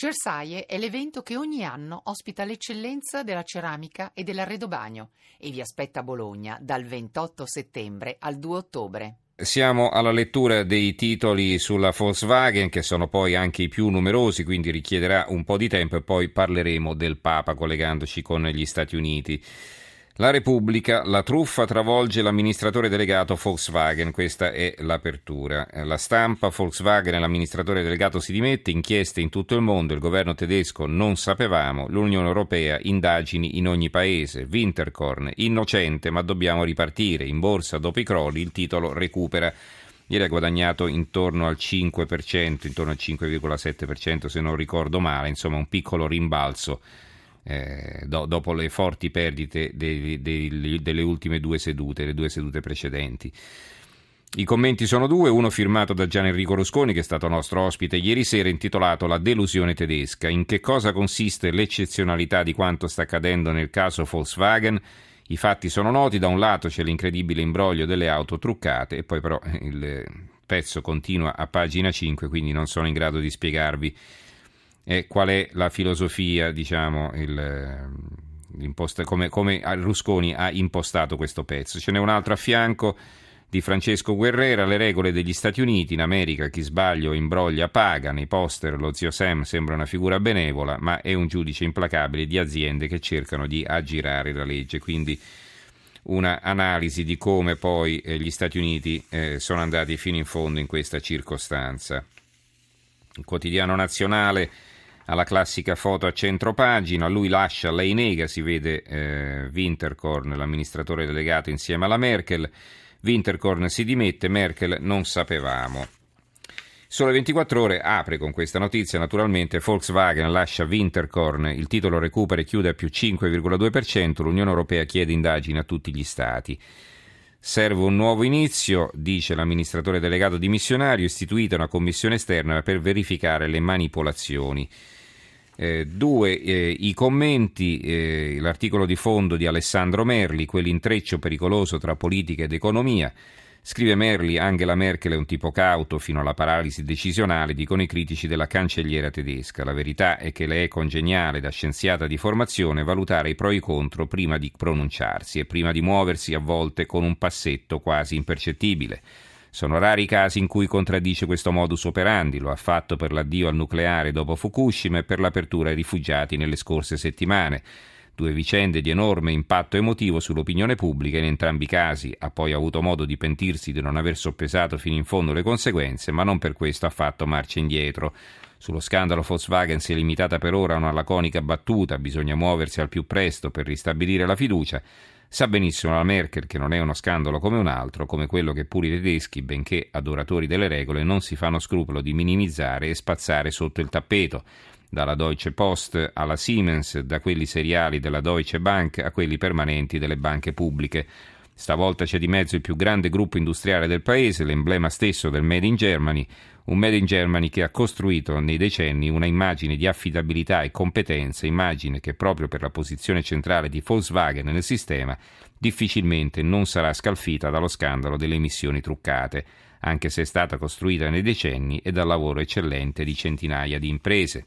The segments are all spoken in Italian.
Cersaie è l'evento che ogni anno ospita l'eccellenza della ceramica e dell'arredobagno e vi aspetta a Bologna dal 28 settembre al 2 ottobre. Siamo alla lettura dei titoli sulla Volkswagen, che sono poi anche i più numerosi, quindi richiederà un po' di tempo e poi parleremo del Papa collegandoci con gli Stati Uniti. La Repubblica, la truffa travolge l'amministratore delegato Volkswagen, questa è l'apertura. La stampa, Volkswagen e l'amministratore delegato si dimette, inchieste in tutto il mondo, il governo tedesco non sapevamo, l'Unione Europea indagini in ogni paese, Winterkorn, innocente ma dobbiamo ripartire, in borsa dopo i crolli il titolo recupera. Ieri ha guadagnato intorno al 5%, intorno al 5,7% se non ricordo male, insomma un piccolo rimbalzo eh, do, dopo le forti perdite dei, dei, delle ultime due sedute, le due sedute precedenti. I commenti sono due, uno firmato da Gian Enrico Rusconi, che è stato nostro ospite ieri sera, intitolato La delusione tedesca. In che cosa consiste l'eccezionalità di quanto sta accadendo nel caso Volkswagen? I fatti sono noti, da un lato c'è l'incredibile imbroglio delle auto truccate e poi però il pezzo continua a pagina 5, quindi non sono in grado di spiegarvi e qual è la filosofia, diciamo, il, come, come Rusconi ha impostato questo pezzo. Ce n'è un altro a fianco di Francesco Guerrera, le regole degli Stati Uniti, in America chi sbaglia imbroglia paga, nei poster lo zio Sam sembra una figura benevola, ma è un giudice implacabile di aziende che cercano di aggirare la legge, quindi una analisi di come poi eh, gli Stati Uniti eh, sono andati fino in fondo in questa circostanza. Il quotidiano nazionale alla classica foto a centro pagina, lui lascia, lei nega, si vede eh, Winterkorn, l'amministratore delegato insieme alla Merkel, Winterkorn si dimette, Merkel non sapevamo. Sole 24 ore apre con questa notizia, naturalmente Volkswagen lascia Winterkorn, il titolo recupera e chiude a più 5,2%, l'Unione Europea chiede indagini a tutti gli Stati. Serve un nuovo inizio, dice l'amministratore delegato dimissionario, istituita una commissione esterna per verificare le manipolazioni. Eh, due, eh, i commenti, eh, l'articolo di fondo di Alessandro Merli, quell'intreccio pericoloso tra politica ed economia. Scrive Merli, Angela Merkel è un tipo cauto fino alla paralisi decisionale, dicono i critici della cancelliera tedesca. La verità è che le è congeniale da scienziata di formazione valutare i pro e i contro prima di pronunciarsi e prima di muoversi a volte con un passetto quasi impercettibile. Sono rari i casi in cui contraddice questo modus operandi, lo ha fatto per l'addio al nucleare dopo Fukushima e per l'apertura ai rifugiati nelle scorse settimane. Due vicende di enorme impatto emotivo sull'opinione pubblica, in entrambi i casi ha poi avuto modo di pentirsi di non aver soppesato fino in fondo le conseguenze, ma non per questo ha fatto marcia indietro. Sullo scandalo Volkswagen si è limitata per ora a una laconica battuta, bisogna muoversi al più presto per ristabilire la fiducia. Sa benissimo la Merkel che non è uno scandalo come un altro, come quello che pure i tedeschi, benché adoratori delle regole, non si fanno scrupolo di minimizzare e spazzare sotto il tappeto. Dalla Deutsche Post alla Siemens, da quelli seriali della Deutsche Bank a quelli permanenti delle banche pubbliche. Stavolta c'è di mezzo il più grande gruppo industriale del paese, l'emblema stesso del Made in Germany, un Made in Germany che ha costruito nei decenni una immagine di affidabilità e competenza, immagine che proprio per la posizione centrale di Volkswagen nel sistema difficilmente non sarà scalfita dallo scandalo delle emissioni truccate, anche se è stata costruita nei decenni e dal lavoro eccellente di centinaia di imprese.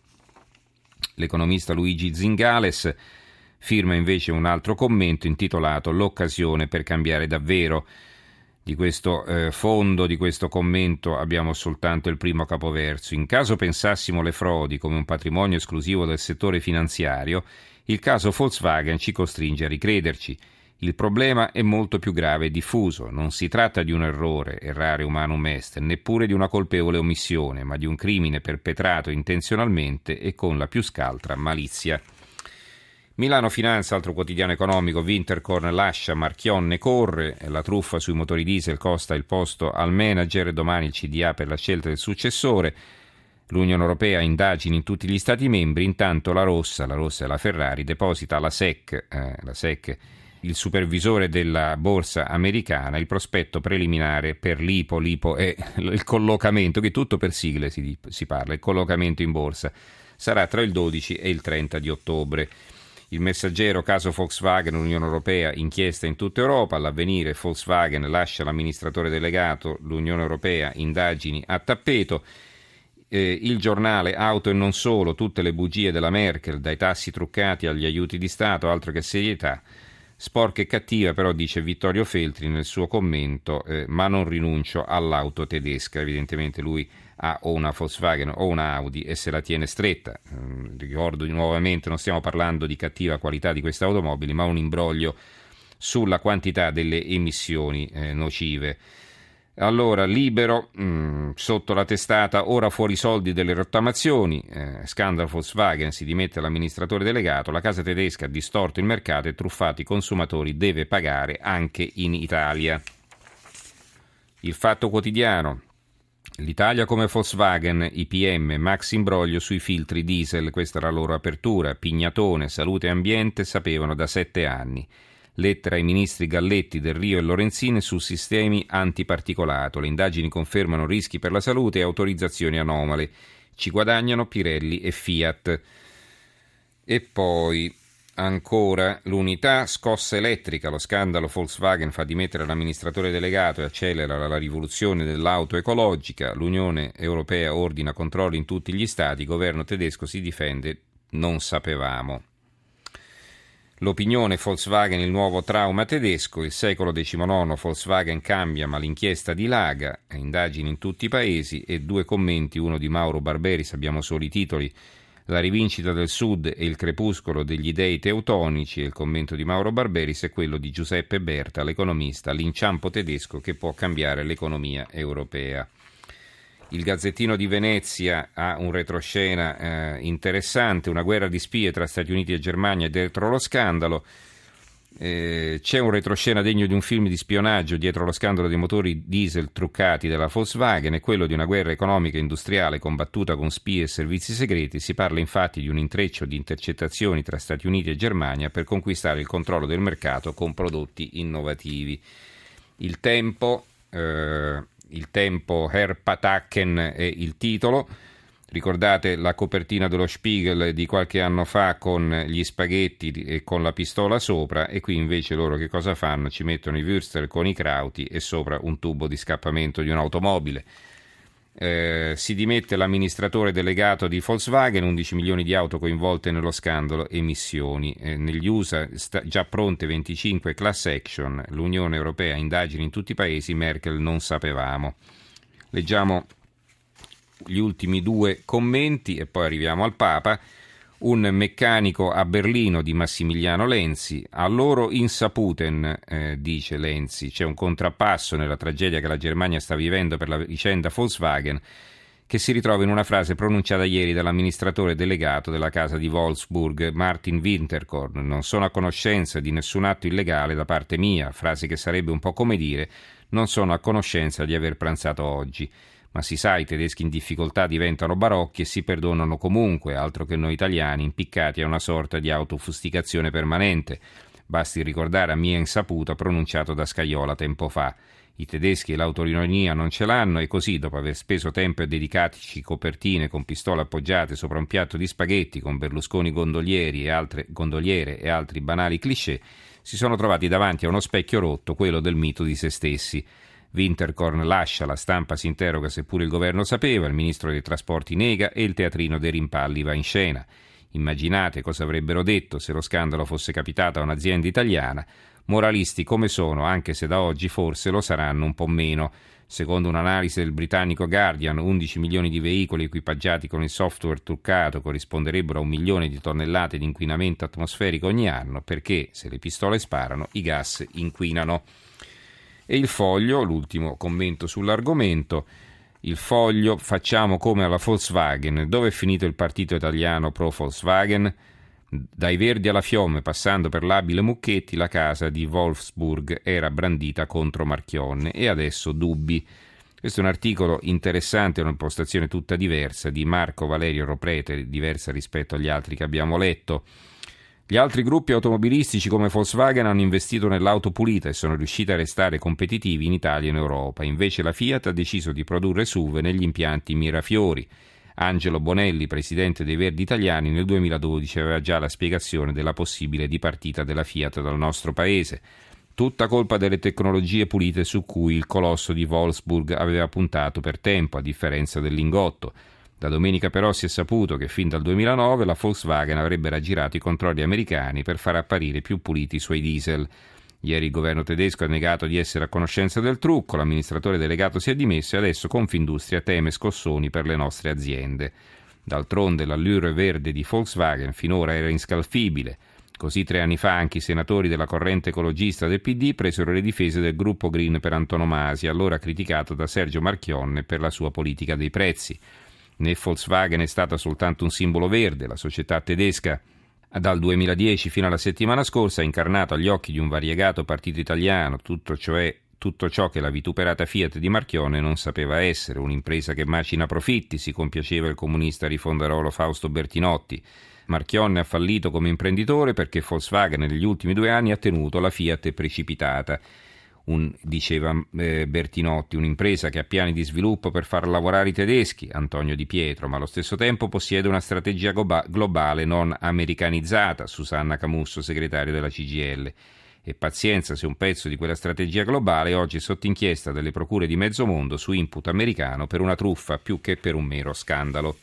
L'economista Luigi Zingales firma invece un altro commento intitolato L'occasione per cambiare davvero di questo eh, fondo, di questo commento, abbiamo soltanto il primo capoverso. In caso pensassimo le frodi come un patrimonio esclusivo del settore finanziario, il caso Volkswagen ci costringe a ricrederci. Il problema è molto più grave e diffuso. Non si tratta di un errore, errare umanum est, neppure di una colpevole omissione, ma di un crimine perpetrato intenzionalmente e con la più scaltra malizia. Milano Finanza, altro quotidiano economico, Winterkorn lascia, Marchionne corre, la truffa sui motori diesel costa il posto al manager, domani il CDA per la scelta del successore, l'Unione Europea indagini in tutti gli Stati membri, intanto la Rossa, la Rossa e la Ferrari, deposita alla SEC, eh, la SEC il supervisore della borsa americana, il prospetto preliminare per l'IPO, l'IPO è il collocamento, che tutto per sigle si, si parla, il collocamento in borsa, sarà tra il 12 e il 30 di ottobre. Il messaggero caso Volkswagen, Unione Europea, inchiesta in tutta Europa, all'avvenire Volkswagen lascia l'amministratore delegato, l'Unione Europea, indagini a tappeto. eh, il giornale Auto e non solo, tutte le bugie della Merkel, dai tassi truccati agli aiuti di Stato, altro che serietà. Sporca e cattiva, però, dice Vittorio Feltri nel suo commento, eh, ma non rinuncio all'auto tedesca. Evidentemente lui ha o una Volkswagen o una Audi e se la tiene stretta. Eh, ricordo nuovamente, non stiamo parlando di cattiva qualità di queste automobili, ma un imbroglio sulla quantità delle emissioni eh, nocive. Allora, libero, mh, mm, sotto la testata, ora fuori soldi delle rottamazioni, eh, scandalo Volkswagen, si dimette l'amministratore delegato, la casa tedesca ha distorto il mercato e truffato i consumatori, deve pagare anche in Italia. Il fatto quotidiano, L'Italia come Volkswagen, IPM, Max imbroglio sui filtri diesel, questa era la loro apertura, Pignatone, Salute e Ambiente sapevano da sette anni. Lettera ai ministri Galletti, Del Rio e Lorenzini su sistemi antiparticolato. Le indagini confermano rischi per la salute e autorizzazioni anomale. Ci guadagnano Pirelli e Fiat. E poi ancora l'unità scossa elettrica. Lo scandalo Volkswagen fa dimettere l'amministratore delegato e accelera la rivoluzione dell'auto ecologica. L'Unione Europea ordina controlli in tutti gli stati. Il governo tedesco si difende. Non sapevamo. L'opinione Volkswagen il nuovo trauma tedesco, il secolo XIX Volkswagen cambia ma l'inchiesta dilaga, indagini in tutti i paesi e due commenti, uno di Mauro Barberis, abbiamo solo i titoli, la rivincita del Sud e il crepuscolo degli dei teutonici e il commento di Mauro Barberis e quello di Giuseppe Berta, l'economista, l'inciampo tedesco che può cambiare l'economia europea. Il Gazzettino di Venezia ha un retroscena eh, interessante, una guerra di spie tra Stati Uniti e Germania dietro lo scandalo. Eh, c'è un retroscena degno di un film di spionaggio dietro lo scandalo dei motori diesel truccati della Volkswagen e quello di una guerra economica e industriale combattuta con spie e servizi segreti. Si parla infatti di un intreccio di intercettazioni tra Stati Uniti e Germania per conquistare il controllo del mercato con prodotti innovativi. Il tempo eh, il tempo Herpataken è il titolo. Ricordate la copertina dello Spiegel di qualche anno fa con gli spaghetti e con la pistola sopra e qui invece loro che cosa fanno? Ci mettono i Würstel con i crauti e sopra un tubo di scappamento di un'automobile. Eh, si dimette l'amministratore delegato di Volkswagen, 11 milioni di auto coinvolte nello scandalo emissioni. Eh, negli USA sta, già pronte 25 class action, l'Unione Europea indagini in tutti i paesi, Merkel non sapevamo. Leggiamo gli ultimi due commenti e poi arriviamo al Papa un meccanico a Berlino di Massimiliano Lenzi. A loro insaputen, eh, dice Lenzi, c'è un contrappasso nella tragedia che la Germania sta vivendo per la vicenda Volkswagen che si ritrova in una frase pronunciata ieri dall'amministratore delegato della casa di Wolfsburg, Martin Winterkorn. Non sono a conoscenza di nessun atto illegale da parte mia, frase che sarebbe un po' come dire non sono a conoscenza di aver pranzato oggi ma si sa i tedeschi in difficoltà diventano barocchi e si perdonano comunque, altro che noi italiani impiccati a una sorta di autofustigazione permanente. Basti ricordare a mia insaputa pronunciato da Scaiola tempo fa. I tedeschi l'autoironia non ce l'hanno e così, dopo aver speso tempo a dedicatici copertine con pistole appoggiate sopra un piatto di spaghetti con Berlusconi gondolieri e altre, gondoliere e altri banali cliché, si sono trovati davanti a uno specchio rotto, quello del mito di se stessi. Winterkorn lascia, la stampa si interroga se pure il governo sapeva, il ministro dei trasporti nega e il teatrino dei rimpalli va in scena. Immaginate cosa avrebbero detto se lo scandalo fosse capitato a un'azienda italiana. Moralisti come sono, anche se da oggi forse lo saranno un po' meno. Secondo un'analisi del britannico Guardian, 11 milioni di veicoli equipaggiati con il software truccato corrisponderebbero a un milione di tonnellate di inquinamento atmosferico ogni anno, perché se le pistole sparano i gas inquinano. E il foglio, l'ultimo commento sull'argomento, il foglio facciamo come alla Volkswagen. Dove è finito il partito italiano pro Volkswagen? Dai Verdi alla Fiemme, passando per l'abile Mucchetti, la casa di Wolfsburg era brandita contro Marchionne e adesso dubbi. Questo è un articolo interessante, un'impostazione tutta diversa di Marco Valerio Roprete, diversa rispetto agli altri che abbiamo letto. Gli altri gruppi automobilistici come Volkswagen hanno investito nell'auto pulita e sono riusciti a restare competitivi in Italia e in Europa. Invece la Fiat ha deciso di produrre SUV negli impianti Mirafiori. Angelo Bonelli, presidente dei Verdi Italiani, nel 2012 aveva già la spiegazione della possibile dipartita della Fiat dal nostro paese. Tutta colpa delle tecnologie pulite su cui il colosso di Wolfsburg aveva puntato per tempo, a differenza del lingotto. Da domenica però si è saputo che fin dal 2009 la Volkswagen avrebbe raggirato i controlli americani per far apparire più puliti i suoi diesel. Ieri il governo tedesco ha negato di essere a conoscenza del trucco, l'amministratore delegato si è dimesso e adesso Confindustria teme scossoni per le nostre aziende. D'altronde l'allure verde di Volkswagen finora era inscalfibile. Così tre anni fa anche i senatori della corrente ecologista del PD presero le difese del gruppo Green per antonomasia, allora criticato da Sergio Marchionne per la sua politica dei prezzi. Né Volkswagen è stata soltanto un simbolo verde, la società tedesca dal 2010 fino alla settimana scorsa ha incarnato agli occhi di un variegato partito italiano tutto, cioè, tutto ciò che la vituperata Fiat di Marchione non sapeva essere, un'impresa che macina profitti, si compiaceva il comunista rifondarolo Fausto Bertinotti. Marchionne ha fallito come imprenditore perché Volkswagen negli ultimi due anni ha tenuto la Fiat precipitata un, diceva eh, Bertinotti, un'impresa che ha piani di sviluppo per far lavorare i tedeschi, Antonio Di Pietro, ma allo stesso tempo possiede una strategia globa- globale non americanizzata, Susanna Camusso, segretario della CGL. E pazienza se un pezzo di quella strategia globale oggi è sotto inchiesta dalle procure di mezzo mondo su input americano per una truffa più che per un mero scandalo.